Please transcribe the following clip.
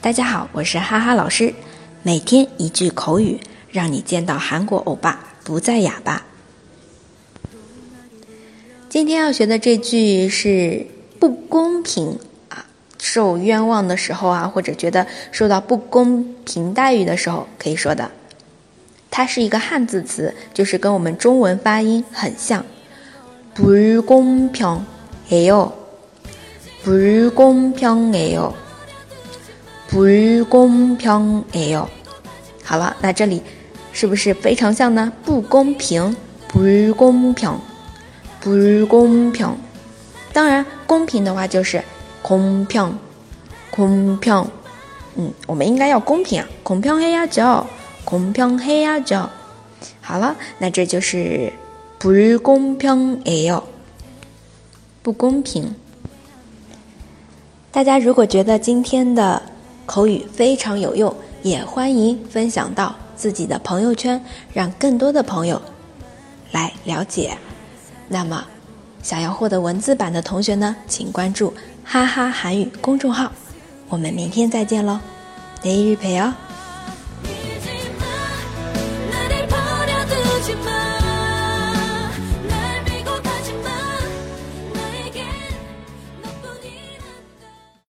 大家好，我是哈哈老师。每天一句口语，让你见到韩国欧巴不再哑巴。今天要学的这句是不公平啊，受冤枉的时候啊，或者觉得受到不公平待遇的时候可以说的。它是一个汉字词，就是跟我们中文发音很像，不公平。哎呦。不公平，哎呦！不公平，哎呦！好了，那这里是不是非常像呢？不公平，不公平，不公平。当然，公平的话就是公平，公平。嗯，我们应该要公平啊，公平黑呀叫，公平黑呀叫。好了，那这就是不公平，哎呦！不公平。大家如果觉得今天的口语非常有用，也欢迎分享到自己的朋友圈，让更多的朋友来了解。那么想要获得文字版的同学呢，请关注哈哈韩语公众号。我们明天再见喽，每日陪哦。